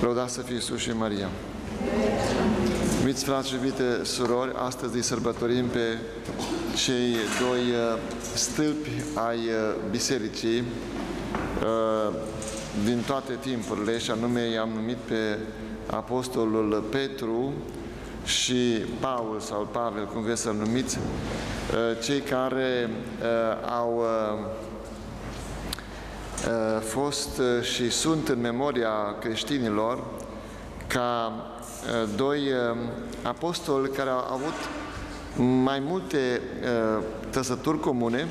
Lăudați să fie Iisus și Maria. Iubiți frați și iubite surori, astăzi îi sărbătorim pe cei doi uh, stâlpi ai uh, bisericii uh, din toate timpurile și anume i-am numit pe Apostolul Petru și Paul sau Pavel, cum vreți să-l numiți, cei care au fost și sunt în memoria creștinilor ca doi apostoli care au avut mai multe trăsături comune,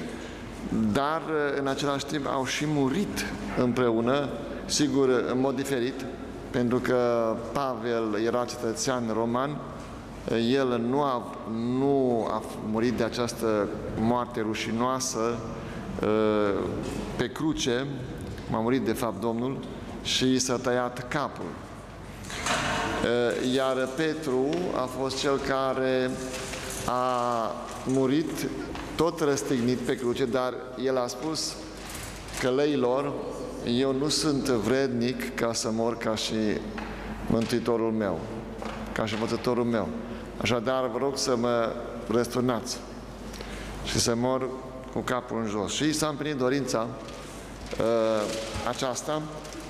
dar în același timp au și murit împreună, sigur, în mod diferit, pentru că Pavel era cetățean roman, el nu a, nu a murit de această moarte rușinoasă pe cruce, m-a murit de fapt Domnul și i s-a tăiat capul. Iar Petru a fost cel care a murit tot răstignit pe cruce, dar el a spus călăilor, eu nu sunt vrednic ca să mor ca și Mântuitorul meu, ca și învățătorul meu. Așadar, vă rog să mă răsturnați și să mor cu capul în jos. Și s-a împlinit dorința uh, aceasta.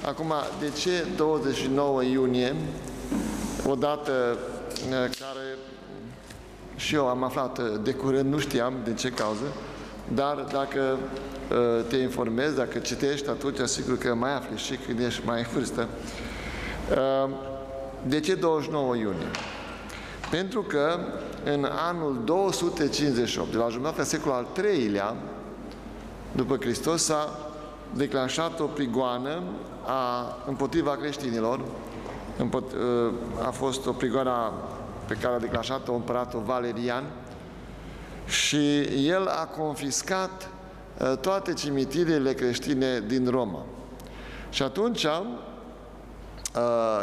Acum, de ce 29 iunie, o dată uh, care și eu am aflat uh, de curând, nu știam de ce cauză, dar dacă uh, te informezi, dacă citești, atunci asigur că mai afli și când ești mai în vârstă. Uh, de ce 29 iunie? Pentru că în anul 258, de la jumătatea secolului al III-lea, după Hristos, s-a declanșat o prigoană a, împotriva creștinilor. A fost o prigoană pe care a declanșat-o împăratul Valerian și el a confiscat toate cimitirele creștine din Roma. Și atunci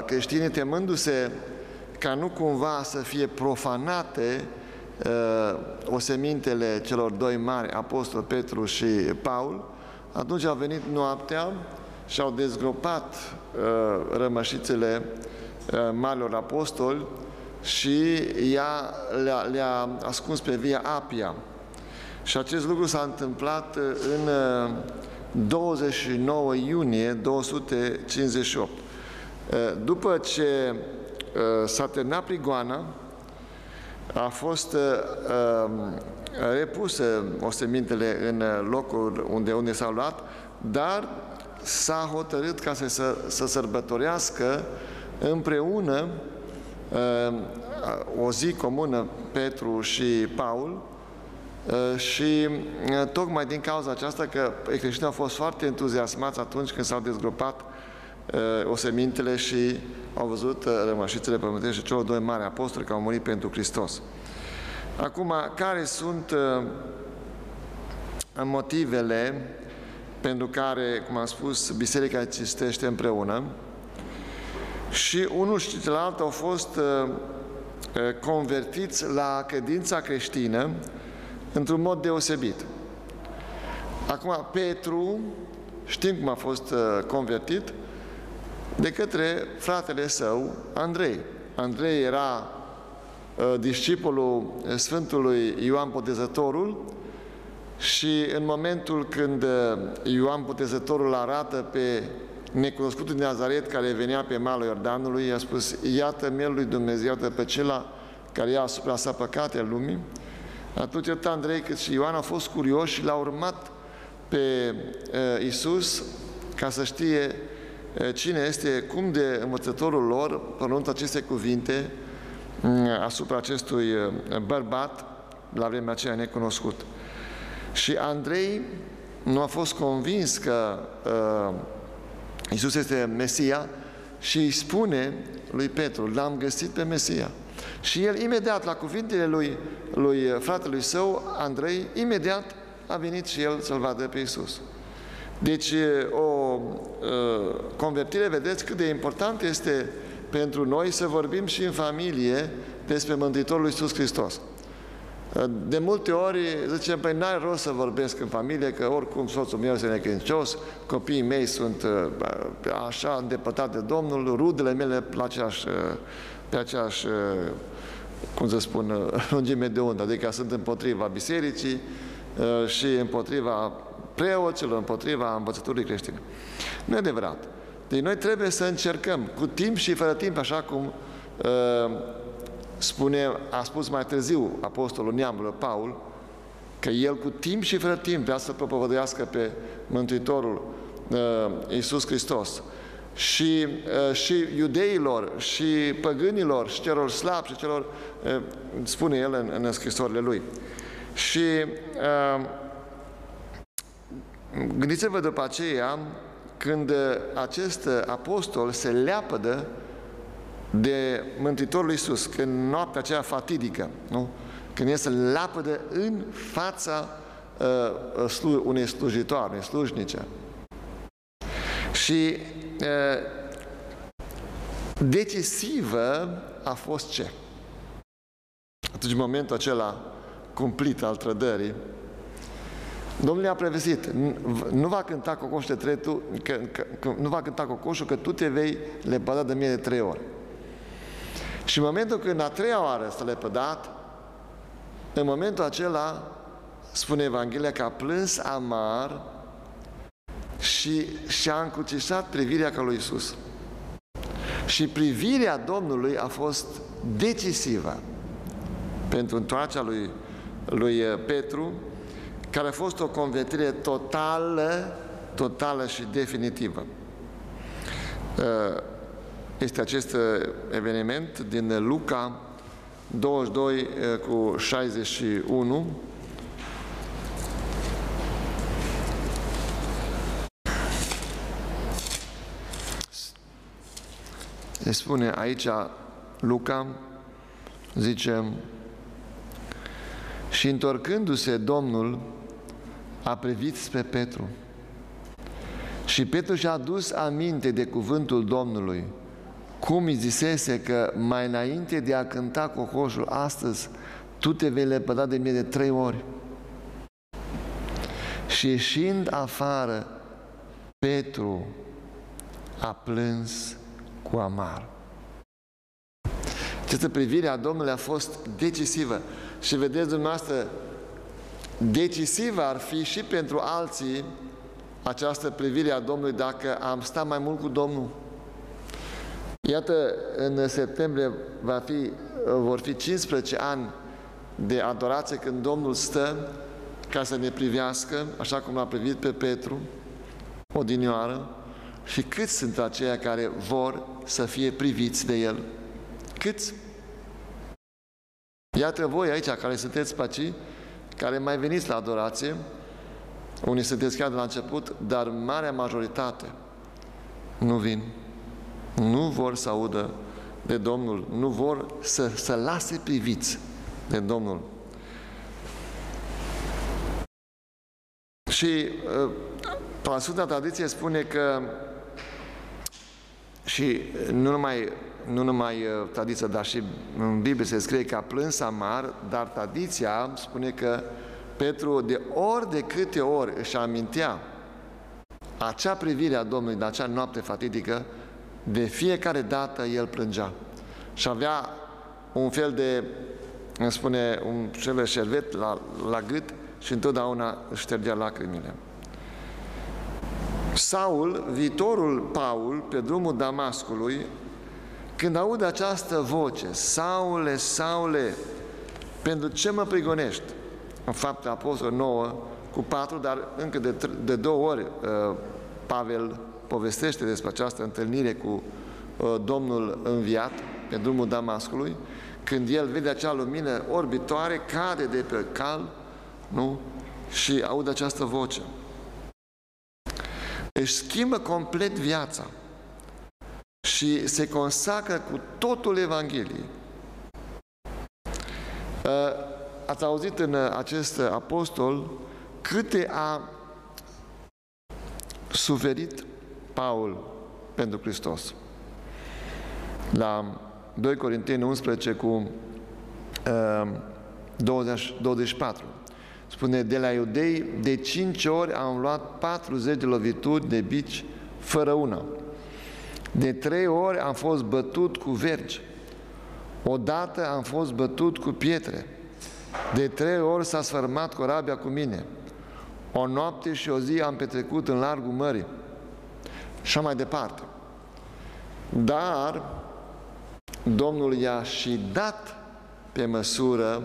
creștinii temându-se ca nu cumva să fie profanate uh, osemintele celor doi mari apostoli, Petru și Paul, atunci a venit noaptea și au dezgropat uh, rămășițele uh, marilor apostoli și ea le-a, le-a ascuns pe via Apia. Și acest lucru s-a întâmplat în 29 iunie 258. După ce s-a terminat prigoana, a fost um, repusă osemintele în locul unde, unde s-au luat, dar s-a hotărât ca să, să, să sărbătorească împreună um, o zi comună Petru și Paul. Și tocmai din cauza aceasta că creștinii au fost foarte entuziasmați atunci când s-au dezgropat osemintele și au văzut uh, rămășițele pământești celor doi mari apostoli care au murit pentru Hristos. Acum, care sunt uh, motivele pentru care, cum am spus, biserica cistește împreună și unul și celălalt au fost uh, convertiți la credința creștină într-un mod deosebit. Acum, Petru, știm cum a fost convertit, de către fratele său, Andrei. Andrei era uh, discipolul Sfântului Ioan Botezătorul și în momentul când uh, Ioan Botezătorul arată pe necunoscutul din Nazaret care venea pe malul Iordanului, i-a spus, iată mielul lui Dumnezeu, iată pe cela care ia asupra sa păcatele lumii, atunci atât Andrei cât și Ioan au fost curioși și l-au urmat pe uh, Isus ca să știe cine este, cum de învățătorul lor pronunță aceste cuvinte asupra acestui bărbat la vremea aceea necunoscut. Și Andrei nu a fost convins că uh, Isus este Mesia și îi spune lui Petru, l-am găsit pe Mesia. Și el imediat, la cuvintele lui, lui fratelui său, Andrei, imediat a venit și el să-l vadă pe Isus. Deci o convertire, vedeți cât de important este pentru noi să vorbim și în familie despre Mântuitorul Iisus Hristos. De multe ori zicem, păi n-ai rost să vorbesc în familie, că oricum soțul meu este necredincios, copiii mei sunt așa îndepărtate de Domnul, rudele mele pe aceeași, pe aceeași cum să spun, lungime de undă, adică sunt împotriva bisericii și împotriva preoților, împotriva învățăturii creștine. Nu e adevărat. Deci noi trebuie să încercăm, cu timp și fără timp, așa cum uh, spune, a spus mai târziu Apostolul Neamului Paul, că el cu timp și fără timp vrea să propovăduiască pe Mântuitorul uh, Iisus Hristos. Și, uh, și iudeilor, și păgânilor, și celor slabi, și celor, uh, spune el în, în scrisorile lui. Și uh, gândiți-vă după aceea, când acest apostol se leapădă de Mântuitorul Iisus, când noaptea aceea fatidică, nu? când el se lapădă în fața uh, slu- unei slujitoare, unei slujnice. Și uh, decisivă a fost ce? Atunci, în momentul acela cumplit al trădării, Domnul i-a prevestit, nu va cânta cocoșul de tretu, că, că, că, nu va cânta cocoșul că tu te vei lepăda de mine de trei ori. Și în momentul când a treia oară s-a lepădat, în momentul acela, spune Evanghelia, că a plâns amar și și-a încrucișat privirea ca lui Isus. Și privirea Domnului a fost decisivă pentru întoarcerea lui, lui Petru, care a fost o convertire totală, totală și definitivă. Uh, este acest uh, eveniment din Luca 22 uh, cu 61, Se spune aici Luca, zice, și întorcându-se Domnul a privit spre Petru. Și Petru și-a adus aminte de cuvântul Domnului, cum îi zisese că mai înainte de a cânta cocoșul astăzi, tu te vei lepăda de mine de trei ori. Și ieșind afară, Petru a plâns cu amar. Această privire a Domnului a fost decisivă. Și vedeți dumneavoastră, decisivă ar fi și pentru alții această privire a Domnului dacă am stat mai mult cu Domnul. Iată, în septembrie va fi, vor fi 15 ani de adorație când Domnul stă ca să ne privească, așa cum l-a privit pe Petru, odinioară, și câți sunt aceia care vor să fie priviți de El? Câți? Iată voi aici, care sunteți pacii, care mai veniți la adorație, unii sunteți chiar de la început, dar marea majoritate nu vin. Nu vor să audă de Domnul, nu vor să, să lase priviți de Domnul. Și uh, Sfânta Tradiție spune că și nu numai nu numai uh, tradiția, dar și în Biblie se scrie că a plâns amar, dar tradiția spune că Petru de ori de câte ori își amintea acea privire a Domnului de acea noapte fatidică, de fiecare dată el plângea. Și avea un fel de, îmi spune, un fel de șervet la, la gât și întotdeauna își ștergea lacrimile. Saul, viitorul Paul, pe drumul Damascului, când aud această voce, Saule, Saule, pentru ce mă prigonești? În fapt, Apostol 9 cu 4, dar încă de, de două ori uh, Pavel povestește despre această întâlnire cu uh, Domnul înviat pe drumul Damascului, când el vede acea lumină orbitoare, cade de pe cal, nu? Și aude această voce. Își schimbă complet viața și se consacră cu totul Evangheliei. Uh, ați auzit în acest apostol câte a suferit Paul pentru Hristos. La 2 Corinteni 11 cu 20, 24. Spune, de la iudei, de cinci ori am luat 40 de lovituri de bici fără una. De trei ori am fost bătut cu vergi. Odată am fost bătut cu pietre. De trei ori s-a sfărmat corabia cu mine. O noapte și o zi am petrecut în largul mării. Și mai departe. Dar Domnul i-a și dat pe măsură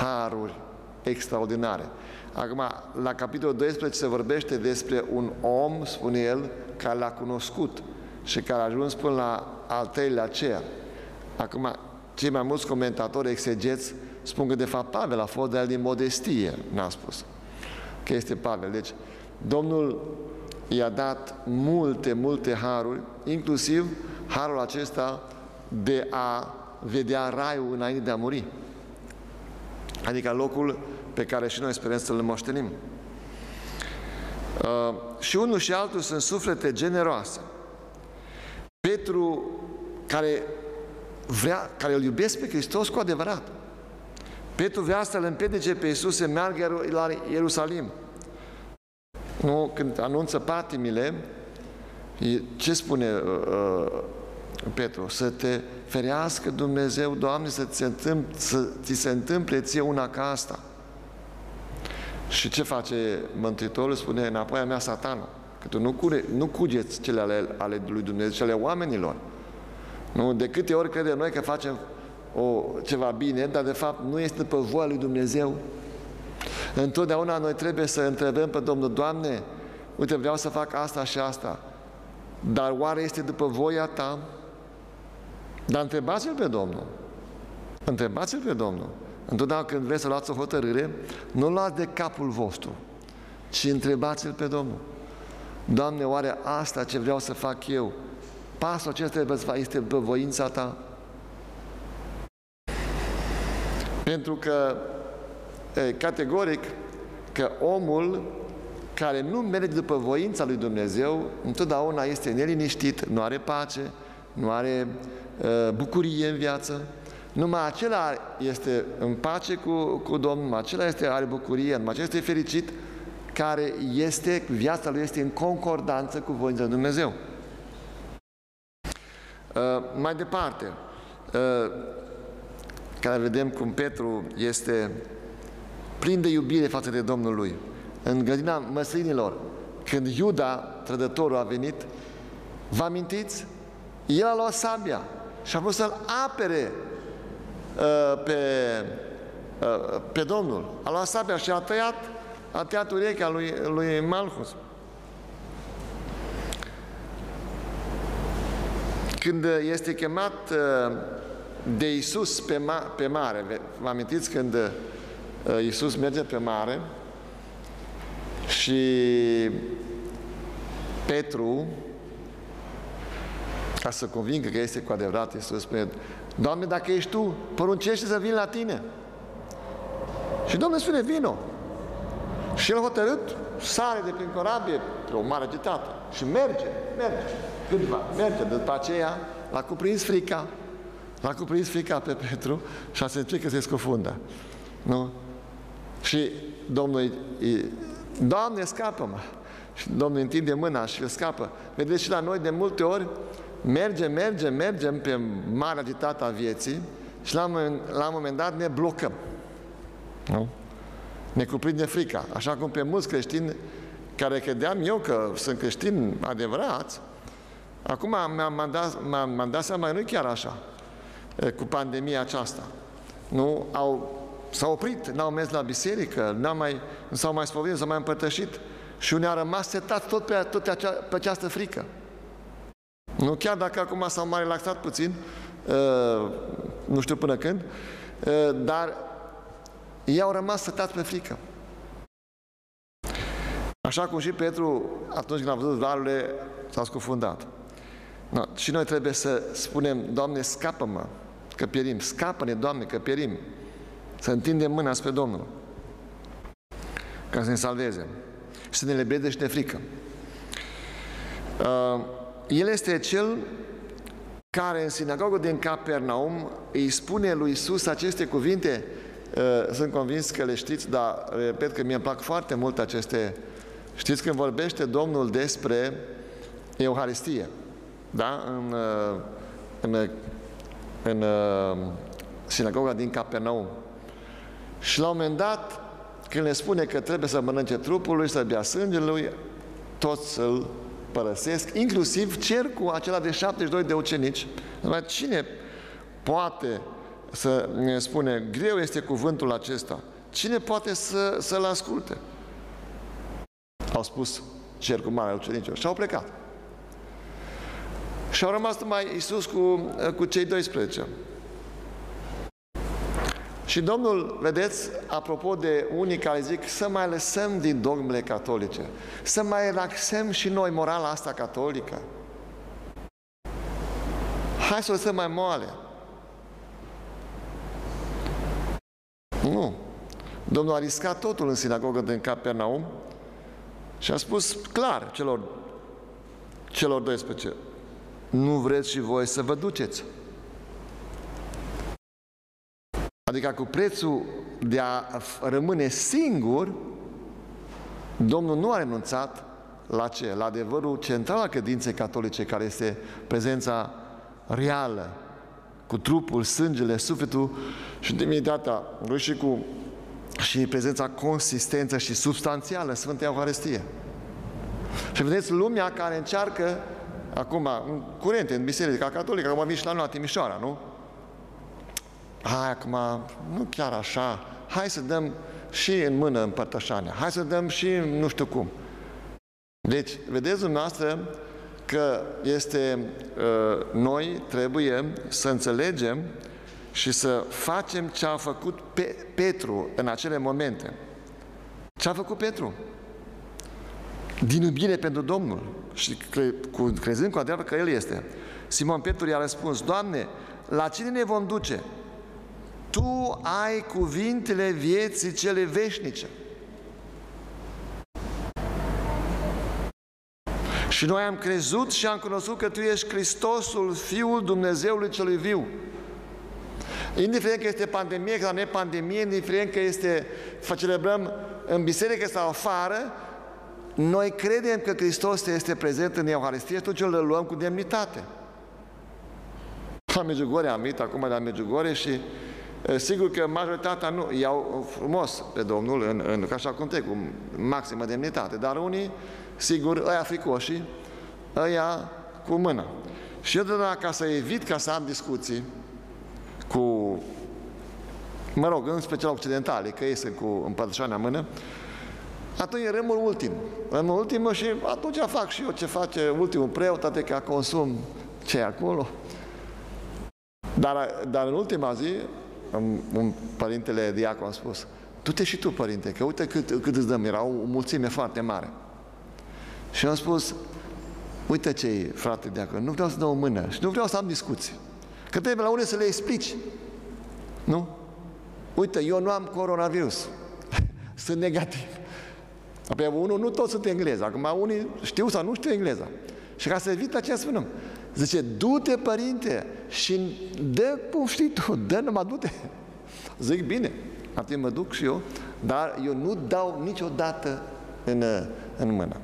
haruri extraordinare. Acum, la capitolul 12 se vorbește despre un om, spune el, care l-a cunoscut și care a ajuns până la al treilea cer. Acum, cei mai mulți comentatori exegeți spun că de fapt Pavel a fost de el din modestie, n-a spus că este Pavel. Deci, Domnul i-a dat multe, multe haruri, inclusiv harul acesta de a vedea raiul înainte de a muri. Adică locul pe care și noi sperăm să-l moștenim. Uh, și unul și altul sunt suflete generoase. Petru, care vrea, care îl iubesc pe Hristos cu adevărat. Petru vrea să-L împedece pe Iisus să meargă la Ierusalim. Nu, când anunță patimile, ce spune uh, uh, Petru? Să te ferească Dumnezeu, Doamne, să ți se întâmple, să ți se întâmple ție una ca asta. Și ce face Mântuitorul? Spune, înapoi a mea satanul. Că tu nu, cure, nu cugeți cele ale, ale lui Dumnezeu, cele oamenilor. Nu? De câte ori credem noi că facem o, ceva bine, dar de fapt nu este după voia lui Dumnezeu. Întotdeauna noi trebuie să întrebăm pe Domnul, Doamne, uite, vreau să fac asta și asta, dar oare este după voia Ta? Dar întrebați-L pe Domnul. Întrebați-L pe Domnul. Întotdeauna când vreți să luați o hotărâre, nu luați de capul vostru, ci întrebați-L pe Domnul. Doamne, oare asta ce vreau să fac eu, pasul acesta este pe voința Ta? Pentru că, categoric, că omul care nu merge după voința lui Dumnezeu, întotdeauna este neliniștit, nu are pace, nu are uh, bucurie în viață. Numai acela este în pace cu, cu Domnul, numai acela este, are bucurie, numai acela este fericit, care este, viața lui este în concordanță cu voința lui Dumnezeu. Uh, mai departe, uh, care vedem cum Petru este plin de iubire față de Domnul lui. În grădina măslinilor, când Iuda, trădătorul, a venit, vă amintiți? El a luat sabia și a vrut să-l apere uh, pe, uh, pe Domnul. A luat sabia și a tăiat, a tăiat urechea lui, lui Malchus. Când este chemat uh, de Isus pe, ma pe mare. Vă amintiți când uh, Isus merge pe mare și Petru, ca să convingă că este cu adevărat, Iisus spune, Doamne, dacă ești Tu, poruncește să vin la Tine. Și Domnul spune, vino. Și el hotărât, sare de prin corabie pe o mare agitată și merge, merge, câtva, merge. După aceea l-a cuprins frica, L-a cuprins frica pe Petru și a simțit că se scufundă. Nu? Și Domnul îi, Doamne, scapă-mă! Și Domnul întinde mâna și îl scapă. Vedeți și la noi de multe ori mergem, mergem, mergem pe marea agitată a vieții și la un, moment, la un moment dat ne blocăm. Nu? Ne cuprinde frica. Așa cum pe mulți creștini care credeam eu că sunt creștini adevărați, acum m-am dat, m-am dat seama că nu chiar așa cu pandemia aceasta. Nu? Au, s-au oprit, n-au mers la biserică, n-au mai, nu s-au mai spovedit, nu s-au mai împărtășit și unii au rămas setați tot pe, tot pe, acea, pe această frică. Nu chiar dacă acum s-au mai relaxat puțin, uh, nu știu până când, uh, dar ei au rămas setați pe frică. Așa cum și Petru, atunci când a văzut valurile, s-a scufundat. No, și noi trebuie să spunem, Doamne, scapă-mă că pierim. Scapă-ne, Doamne, că pierim. Să întindem mâna spre Domnul ca să ne salveze și să ne lebede și de frică. Uh, el este cel care în sinagogă din Capernaum îi spune lui Isus aceste cuvinte uh, sunt convins că le știți, dar repet că mie îmi plac foarte mult aceste... Știți când vorbește Domnul despre Euharistie, da? În, uh, în, în sinagoga din Capernaum. Și la un moment dat, când le spune că trebuie să mănânce trupul lui, să bea sângele lui, toți îl părăsesc, inclusiv cercul acela de 72 de ucenici. Cine poate să ne spune, greu este cuvântul acesta, cine poate să, să-l asculte? Au spus cercul mare al ucenicilor și au plecat. Și au rămas numai Iisus cu, cu cei 12. Și Domnul, vedeți, apropo de unii care zic să mai lăsăm din dogmele catolice, să mai relaxăm și noi morala asta catolică. Hai să o lăsăm mai moale. Nu. Domnul a riscat totul în sinagogă din Capernaum și a spus clar celor, celor 12, nu vreți și voi să vă duceți. Adică cu prețul de a rămâne singur, Domnul nu a renunțat la ce? La adevărul central al credinței catolice, care este prezența reală, cu trupul, sângele, sufletul și demnitatea lui și cu și prezența consistență și substanțială Sfânta Euharistie. Și vedeți lumea care încearcă acum, curente în biserica catolică, acum vin și la noi la Timișoara, nu? Hai acum, nu chiar așa, hai să dăm și în mână împărtășania, hai să dăm și nu știu cum. Deci, vedeți dumneavoastră că este, uh, noi trebuie să înțelegem și să facem ce a făcut pe Petru în acele momente. Ce a făcut Petru? Din iubire pentru Domnul și cre, cu, crezând cu adevărat că El este. Simon Petru i-a răspuns, Doamne, la cine ne vom duce? Tu ai cuvintele vieții cele veșnice. Și noi am crezut și am cunoscut că Tu ești Hristosul, Fiul Dumnezeului celui viu. Indiferent că este pandemie sau nepandemie, indiferent că este, celebrăm în biserică sau afară, noi credem că Hristos este prezent în Euharistie, atunci îl luăm cu demnitate. La Medjugorje am venit acum la Medjugorje și Sigur că majoritatea nu iau frumos pe Domnul, în, în, ca așa cum te, cu maximă demnitate, dar unii, sigur, ăia fricoși, ăia cu mână. Și eu de la, ca să evit ca să am discuții cu, mă rog, în special occidentale, că ei sunt cu împărtășania în mână, atunci rămân ultim. Rămân ultimul și atunci fac și eu ce face ultimul preot, adică consum ce e acolo. Dar, dar în ultima zi un părintele diacon a spus, du-te și tu, părinte, că uite cât, cât îți dăm, era o mulțime foarte mare. Și am spus, uite ce frate diacon, nu vreau să dau o mână și nu vreau să am discuții. Că trebuie la unii să le explici. Nu? Uite, eu nu am coronavirus. sunt negativ. Apoi unul, nu toți sunt englezi. Acum unii știu sau nu știu engleza. Și ca să evită ce spunem, Zice, du-te, părinte, și dă cum știi tu, dă numai du-te. Zic, bine, atunci mă duc și eu, dar eu nu dau niciodată în, în mână.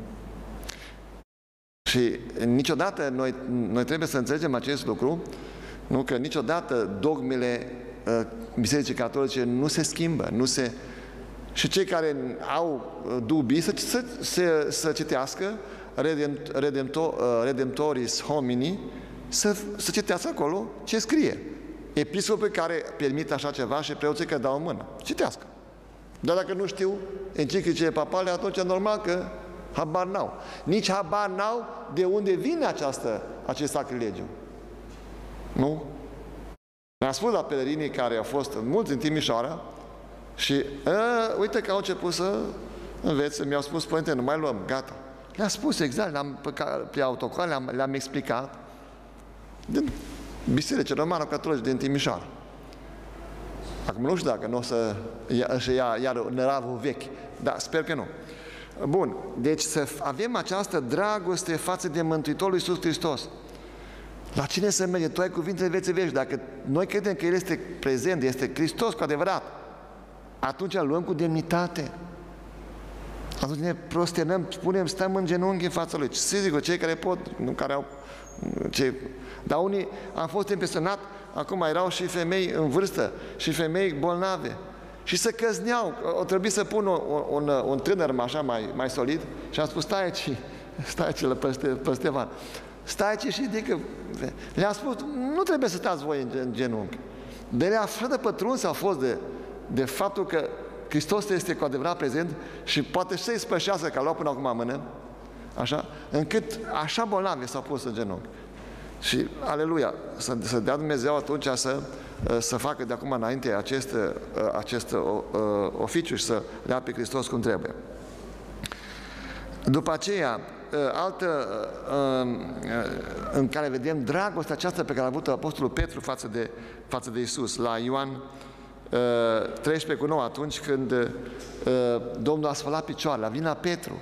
Și niciodată noi, noi trebuie să înțelegem acest lucru, nu că niciodată dogmele uh, Bisericii Catolice nu se schimbă, nu se... Și cei care au uh, dubii să, să, să, să citească redemptor, uh, Redemptoris Homini, să, să citească acolo ce scrie. Episcopul care permite așa ceva și preoții că dau în mână. Citească. Dar dacă nu știu enciclicile papale, atunci e normal că habar n-au. Nici habar n-au de unde vine această, acest sacrilegiu. Nu? Ne-a spus la pelerinii care au fost mulți în Timișoara și a, ă, uite că au început să învețe, mi-au spus, părinte, nu mai luăm, gata. Le-a spus exact, le-am, pe, pe autocar, le-am, le-am explicat din Biserica Romană Catolică din Timișoara. Acum nu știu dacă nu o să ia, își ia iar năravul vechi, dar sper că nu. Bun, deci să avem această dragoste față de Mântuitorul Iisus Hristos. La cine să merge? Tu ai cuvintele vieții vești. Dacă noi credem că El este prezent, este Hristos cu adevărat, atunci luăm cu demnitate. Atunci ne prosternăm, spunem, stăm în genunchi în fața Lui. Ce zic, cei care pot, nu care au... Ce... Dar unii am fost impresionat, acum erau și femei în vârstă, și femei bolnave, și să căzneau. O trebuie să pun un, un, un tânăr așa mai, mai solid și am spus, stai aici, stai aici pe, pe Stevan, stai aici și ridică. Le-am spus, nu trebuie să stați voi în, în genunchi. De ele așa de pătruns a fost de, de faptul că Hristos este cu adevărat prezent și poate să-i spășească, că a luat până acum mână, așa, încât așa bolnavi s-au pus în genunchi. Și, aleluia, să, să dea Dumnezeu atunci să, să facă de acum înainte acest, acest oficiu și să le pe Hristos cum trebuie. După aceea, altă în care vedem dragostea aceasta pe care a avut Apostolul Petru față de, față de Isus, la Ioan 13 cu 9, atunci când Domnul a spălat picioarele, a venit la Petru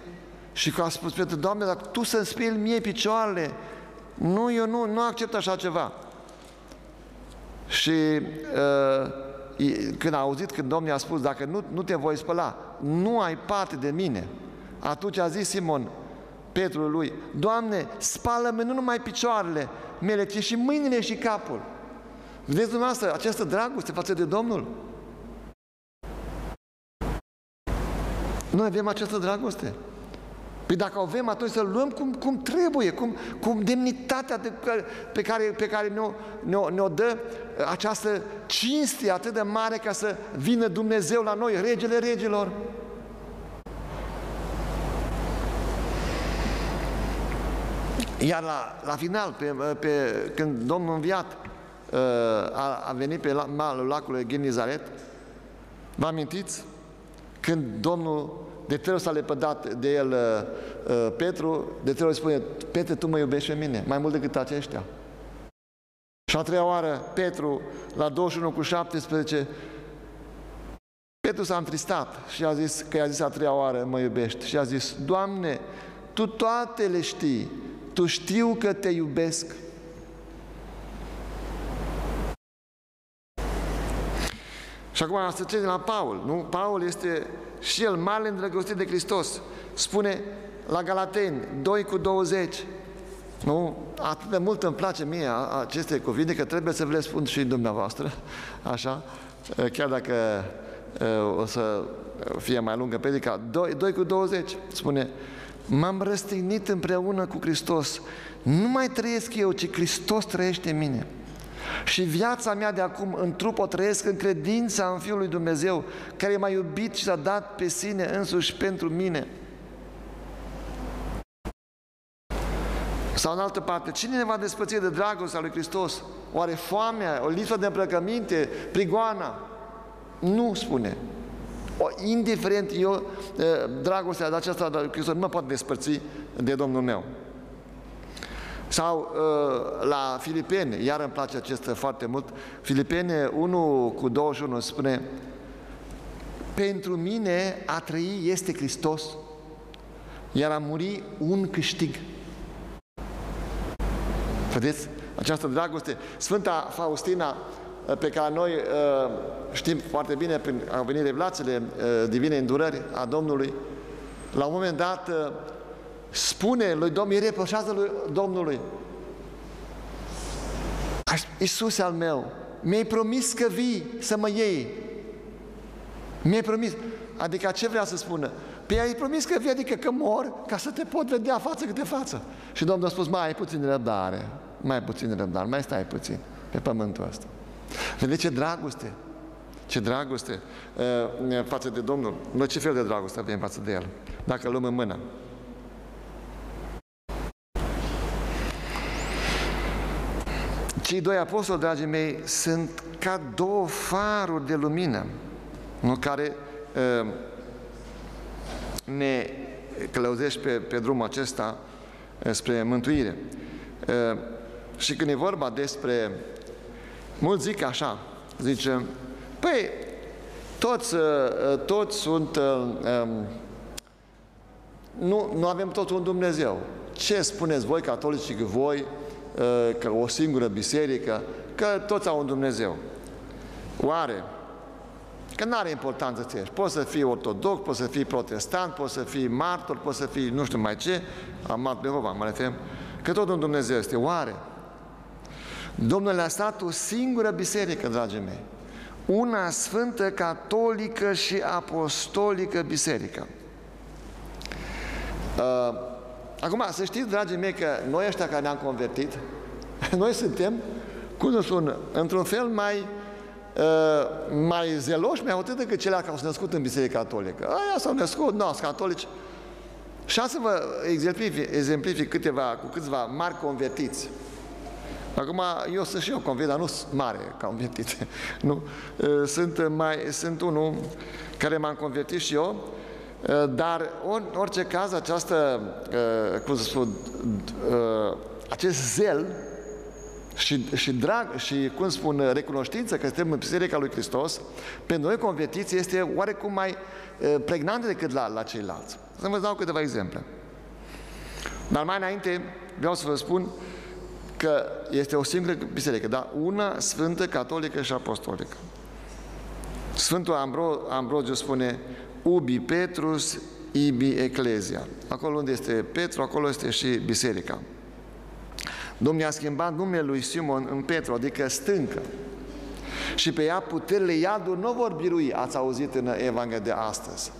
și că a spus Petru, Doamne, dacă Tu să-mi speli mie picioarele, nu, eu nu, nu accept așa ceva. Și uh, când a auzit, când Domnul a spus, dacă nu, nu te voi spăla, nu ai parte de mine, atunci a zis Simon, Petru lui, Doamne, spală-mi nu numai picioarele mele, ci și mâinile și capul. Vedeți dumneavoastră această dragoste față de Domnul? Noi avem această dragoste. Păi dacă o avem, atunci să luăm cum, cum trebuie, cum, cum demnitatea de care, pe care, pe care ne-o, ne-o, ne-o dă această cinste atât de mare ca să vină Dumnezeu la noi, regele regilor. Iar la, la final, pe, pe, când Domnul înviat uh, a, a venit pe malul lacului Genizaret, vă amintiți? Când Domnul de trei ori s-a lepădat de el uh, uh, Petru, de trei ori spune, Petru, tu mă iubești pe mine, mai mult decât aceștia. Și a treia oară, Petru, la 21 cu 17, Petru s-a întristat și a zis că i-a zis a treia oară, mă iubești. Și a zis, Doamne, Tu toate le știi, Tu știu că Te iubesc. Și acum să trecem la Paul, nu? Paul este și el mare îndrăgostit de Hristos. Spune la Galateni 2 cu 20, nu? Atât de mult îmi place mie aceste cuvinte că trebuie să vă le spun și dumneavoastră, așa, chiar dacă o să fie mai lungă predica. 2, 2 cu 20 spune, m-am răstignit împreună cu Hristos. Nu mai trăiesc eu, ci Hristos trăiește în mine. Și viața mea de acum în trup o trăiesc în credința în Fiul lui Dumnezeu, care m-a iubit și s-a dat pe sine însuși pentru mine. Sau în altă parte, cine ne va despăți de dragostea lui Hristos? Oare foamea, o lipsă de îmbrăcăminte, prigoana? Nu spune. O, indiferent eu, dragostea de aceasta de Hristos nu mă pot despărți de Domnul meu. Sau uh, la Filipeni, iar îmi place acesta foarte mult, Filipeni 1 cu 21 spune Pentru mine a trăi este Hristos, iar a muri un câștig. Vedeți? Această dragoste. Sfânta Faustina, uh, pe care noi uh, știm foarte bine, prin au venit revelațiile uh, divine îndurări a Domnului, la un moment dat uh, spune lui Domnul, îi reproșează lui Domnului. Iisus al meu, mi-ai promis că vii să mă iei. Mi-ai promis. Adică ce vrea să spună? Păi ai promis că vii, adică că mor, ca să te pot vedea față câte față. Și Domnul a spus, mai ai puțin răbdare, mai ai puțin răbdare, mai stai puțin pe pământul ăsta. Vedeți ce dragoste, ce dragoste uh, față de Domnul. Noi ce fel de dragoste avem față de El? Dacă luăm în mână. Cei doi apostoli, dragii mei, sunt ca două faruri de lumină, nu, care uh, ne călăuzești pe, pe drumul acesta uh, spre mântuire. Uh, și când e vorba despre, mulți zic așa, zice, păi, toți, toți sunt, um, nu, nu avem tot un Dumnezeu. Ce spuneți voi, catolici, că voi Uh, că o singură biserică, că toți au un Dumnezeu. Oare Că nu are importanță ce ești. Poți să fii ortodox, poți să fii protestant, poți să fii martor, poți să fii nu știu mai ce, amat Jehova, mă refer, că tot un Dumnezeu este. Oare? Domnul a stat o singură biserică, dragii mei. Una sfântă, catolică și apostolică biserică. Uh, acum, să știți, dragii mei, că noi ăștia care ne-am convertit, noi suntem, cum să spun, într-un fel mai uh, mai zeloși, mai hotărât decât cele care au născut în Biserica Catolică. Aia s-au născut, nu, sunt catolici. Și să vă exemplific, exemplific câteva, cu câțiva mari convertiți. Acum, eu sunt și eu convertit, dar nu sunt mare convertit. Nu. Sunt, mai, sunt unul care m-am convertit și eu, dar în orice caz această, cum să spun, acest zel și, și drag și, cum spun, recunoștință că suntem în Biserica lui Hristos, pentru noi convertiți este oarecum mai pregnantă decât la, la ceilalți. Să vă dau câteva exemple. Dar mai înainte vreau să vă spun că este o singură biserică, dar una sfântă, catolică și apostolică. Sfântul Ambro, Ambrogiu spune ubi Petrus, ibi Ecclesia. Acolo unde este Petru, acolo este și biserica. Domnul a schimbat numele lui Simon în Petru, adică stâncă. Și pe ea puterile iadului nu vor birui, ați auzit în Evanghelia de astăzi.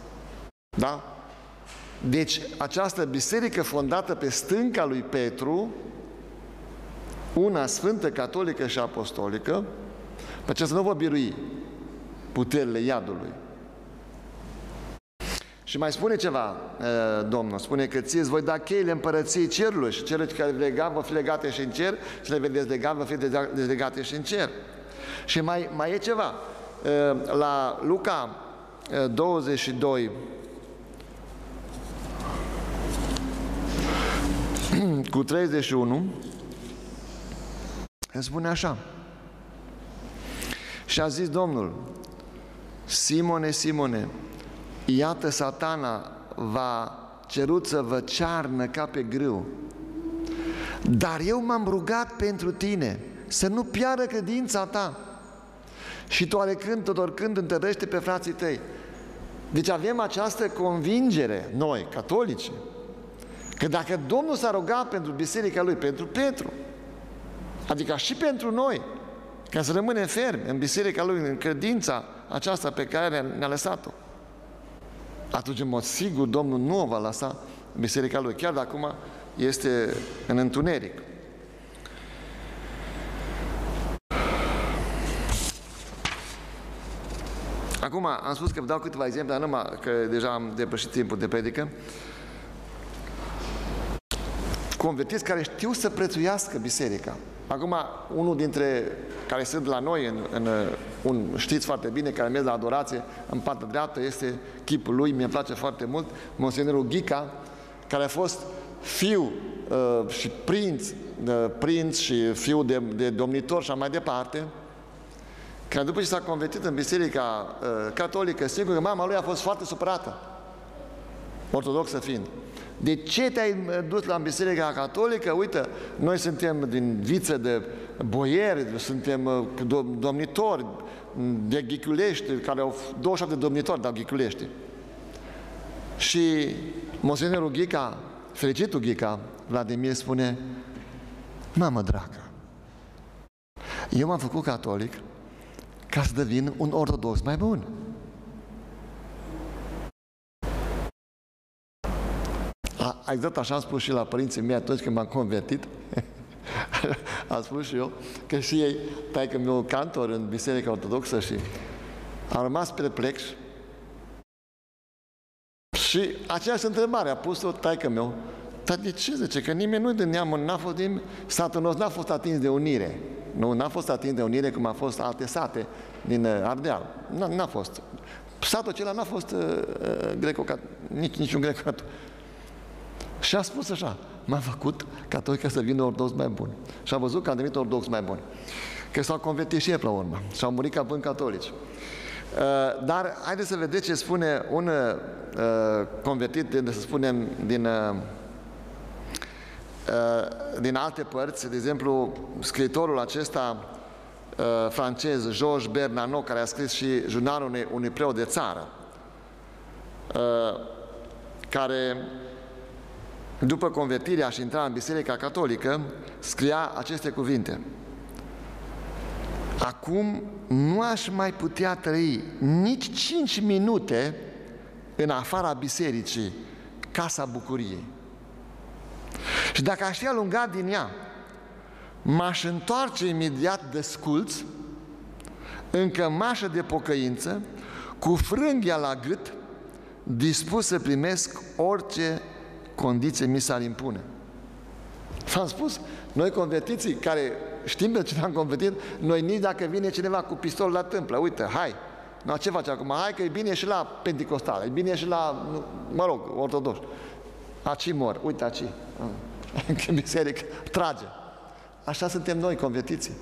Da? Deci, această biserică fondată pe stânca lui Petru, una sfântă, catolică și apostolică, pe aceasta nu vor birui puterile iadului. Și mai spune ceva Domnul, spune că ție voi da cheile împărăției cerului și cele care lega vor fi legate și în cer și le vei dezlega vor fi dezlegate și în cer. Și mai, mai e ceva, la Luca 22, cu 31, îmi spune așa. Și a zis Domnul, Simone, Simone, iată satana va cerut să vă cearnă ca pe grâu. Dar eu m-am rugat pentru tine să nu piară credința ta. Și tu alecând, tot oricând, întărește pe frații tăi. Deci avem această convingere, noi, catolici, că dacă Domnul s-a rugat pentru biserica lui, pentru Petru, adică și pentru noi, ca să rămânem fermi în biserica lui, în credința aceasta pe care ne-a lăsat-o, atunci, în mod sigur, Domnul nu o va lăsa biserica lui, chiar dacă acum este în întuneric. Acum, am spus că vă dau câteva exemple, dar numai că deja am depășit timpul de predică. Convertiți care știu să prețuiască biserica. Acum, unul dintre care sunt la noi, în, în, un, știți foarte bine, care merg la adorație, în partea dreaptă este chipul lui, mi-e place foarte mult, Monsenerul Ghica, care a fost fiu uh, și prinț, uh, prinț și fiu de, de domnitor și mai departe, care după ce s-a convertit în biserica uh, catolică, sigur că mama lui a fost foarte supărată, ortodoxă fiind. De ce te-ai dus la biserica catolică? Uite, noi suntem din viță de boieri, suntem uh, domnitori de Ghiculești, care au 27 de domnitori de Ghiculești. Și Monsenerul Ghica, fericitul Ghica, Vladimir spune, mamă dragă, eu m-am făcut catolic ca să devin un ortodox mai bun. A, exact așa am spus și la părinții mei atunci când m-am convertit. am spus și eu că și ei, că meu cantor în Biserica Ortodoxă și am rămas perplex și aceeași întrebare a pus-o taică meu. Dar de ce zice? Că nimeni nu de neamul, n-a fost din... Satul nostru n-a fost atins de unire. Nu, n-a fost atins de unire cum a fost alte sate din uh, Ardeal. N-a fost. Satul acela n-a fost uh, uh greco nici, niciun greco și a spus așa, m-a făcut catolic ca să vină ortodox mai bun. Și a văzut că a devenit ortodox mai bun. Că s-au convertit și ei la urmă. Și au murit ca bun catolici. Uh, dar haideți să vedeți ce spune un uh, convertit, să spunem, din, uh, din alte părți. De exemplu, scriitorul acesta uh, francez Georges Bernanot, care a scris și jurnalul unui, unui preot de țară, uh, care după convertirea și intrarea în Biserica Catolică, scria aceste cuvinte. Acum nu aș mai putea trăi nici cinci minute în afara bisericii, casa bucuriei. Și dacă aș fi alungat din ea, m-aș întoarce imediat de sculț, în cămașă de pocăință, cu frânghia la gât, dispus să primesc orice condiție mi s-ar impune. V-am spus, noi convertiții care știm pe cine am convertit, noi nici dacă vine cineva cu pistol la tâmplă, uite, hai, no, ce faci acum? Hai că e bine și la pentecostal, e bine și la, mă rog, ortodox. Aci mor, uite aci. În biserică, trage. Așa suntem noi, convertiții.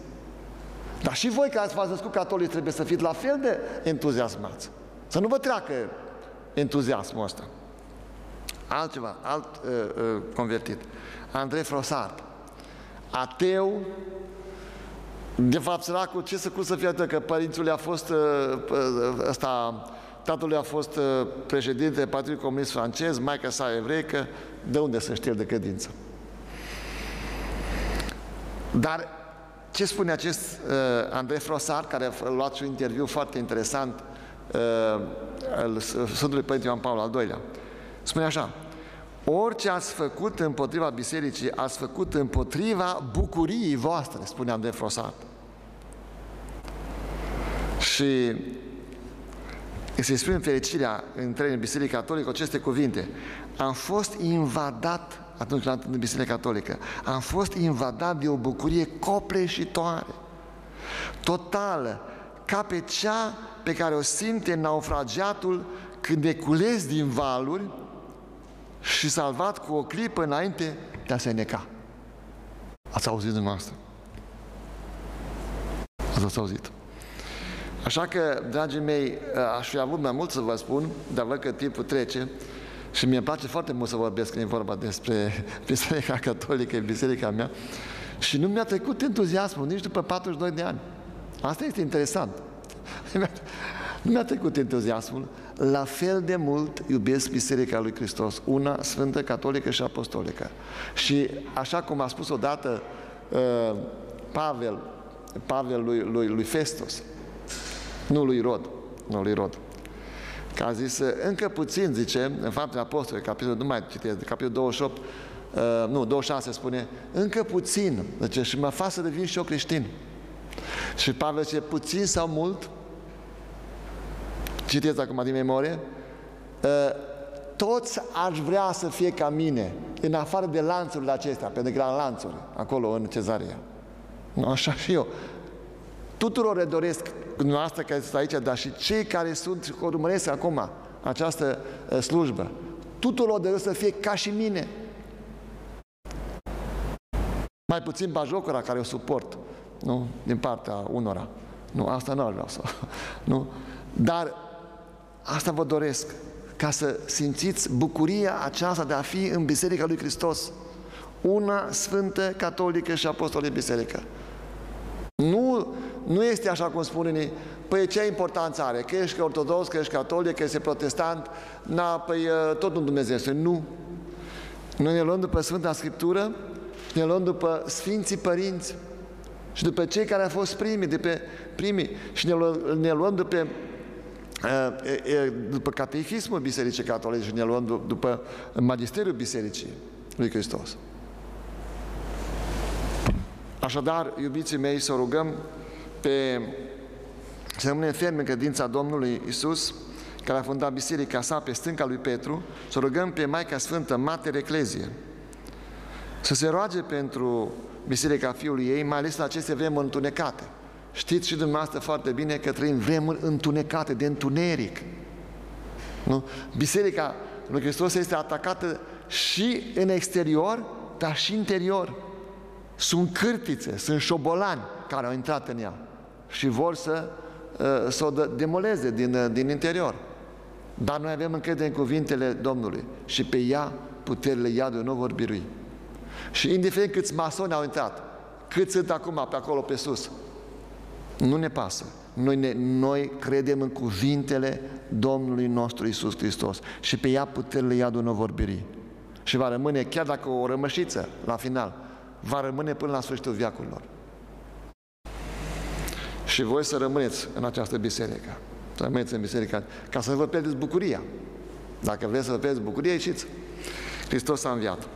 Dar și voi care v-ați născut catolici trebuie să fiți la fel de entuziasmați. Să nu vă treacă entuziasmul ăsta. Altceva, alt uh, uh, convertit. Andrei Frosart. Ateu, de fapt, săracul, ce să cum să fie atât, că părințul a fost uh, uh, ăsta, tatăl a fost uh, președinte Partidului Comunist francez, maica sa evreică, de unde să știe de credință? Dar ce spune acest uh, Andrei Frosar, care a luat și un interviu foarte interesant uh, al Sfântului Părinte Ioan Paul al II-lea? Spune așa, orice ați făcut împotriva bisericii, ați făcut împotriva bucuriei voastre, spune Andrei Frosar. Și se spune fericirea între în Biserica Catolică aceste cuvinte. Am fost invadat atunci când am în Biserica Catolică, am fost invadat de o bucurie copleșitoare, totală, ca pe cea pe care o simte naufragiatul când e cules din valuri și salvat cu o clipă înainte de a se neca. Ați auzit dumneavoastră? Ați auzit? Așa că, dragii mei, aș fi avut mai mult să vă spun, dar văd că timpul trece și mi-e place foarte mult să vorbesc când e vorba despre Biserica Catolică, Biserica mea, și nu mi-a trecut entuziasmul nici după 42 de ani. Asta este interesant. Nu mi-a trecut entuziasmul. La fel de mult iubesc Biserica lui Hristos, una sfântă, catolică și apostolică. Și așa cum a spus odată uh, Pavel, Pavel lui, lui, lui Festus, nu lui Rod, nu lui Rod, că a zis, încă puțin, zice, în faptele apostole, capitolul, nu mai citesc, capitolul 28, uh, nu, 26 spune, încă puțin, zice, și mă fac să devin și eu creștin. Și Pavel zice, puțin sau mult, citeți acum din memorie, ă, toți aș vrea să fie ca mine, în afară de lanțurile acestea, pentru că la lanțuri, acolo în cezarea. Așa și eu. Tuturor le doresc, dumneavoastră care sunt aici, dar și cei care sunt și urmăresc acum această ă, slujbă, tuturor doresc să fie ca și mine. Mai puțin bajocura care o suport, nu? Din partea unora. Nu, asta nu aș vrea să. Nu? Dar Asta vă doresc, ca să simțiți bucuria aceasta de a fi în Biserica lui Hristos. Una sfântă, catolică și apostolică biserică. Nu, nu este așa cum spune ni, păi ce importanță are? Că ești ortodox, că ești catolic, că ești protestant, na, păi tot un Dumnezeu este. Nu. Noi ne luăm după Sfânta Scriptură, ne luăm după Sfinții Părinți și după cei care au fost primii, de pe primii și ne luăm, ne luăm după după catehismul Bisericii Catolice și ne luăm după magisteriul Bisericii lui Hristos. Așadar, iubiții mei, să rugăm pe să rămânem fermi în credința Domnului Isus, care a fundat biserica sa pe stânca lui Petru, să rugăm pe Maica Sfântă, Mater Eclezie, să se roage pentru biserica Fiului ei, mai ales la aceste vremuri întunecate. Știți și dumneavoastră foarte bine că trăim vremuri întunecate, de întuneric. Nu? Biserica lui Hristos este atacată și în exterior, dar și interior. Sunt cârtițe, sunt șobolani care au intrat în ea și vor să, uh, să o demoleze din, uh, din interior. Dar noi avem încredere în cuvintele Domnului și pe ea puterile iadului nu vor birui. Și indiferent câți masoni au intrat, cât sunt acum pe acolo pe sus, Nu ne pasă. Noi, ne, noi credem în cuvintele Domnului nostru Isus Hristos și pe ea puterile ia nu vorbirii. Și va rămâne, chiar dacă o rămășiță la final, va rămâne până la sfârșitul viacurilor. Și voi să rămâneți în această biserică. Să rămâneți în biserică ca să vă pierdeți bucuria. Dacă vreți să vă pierdeți bucuria, ieșiți. Hristos a înviat.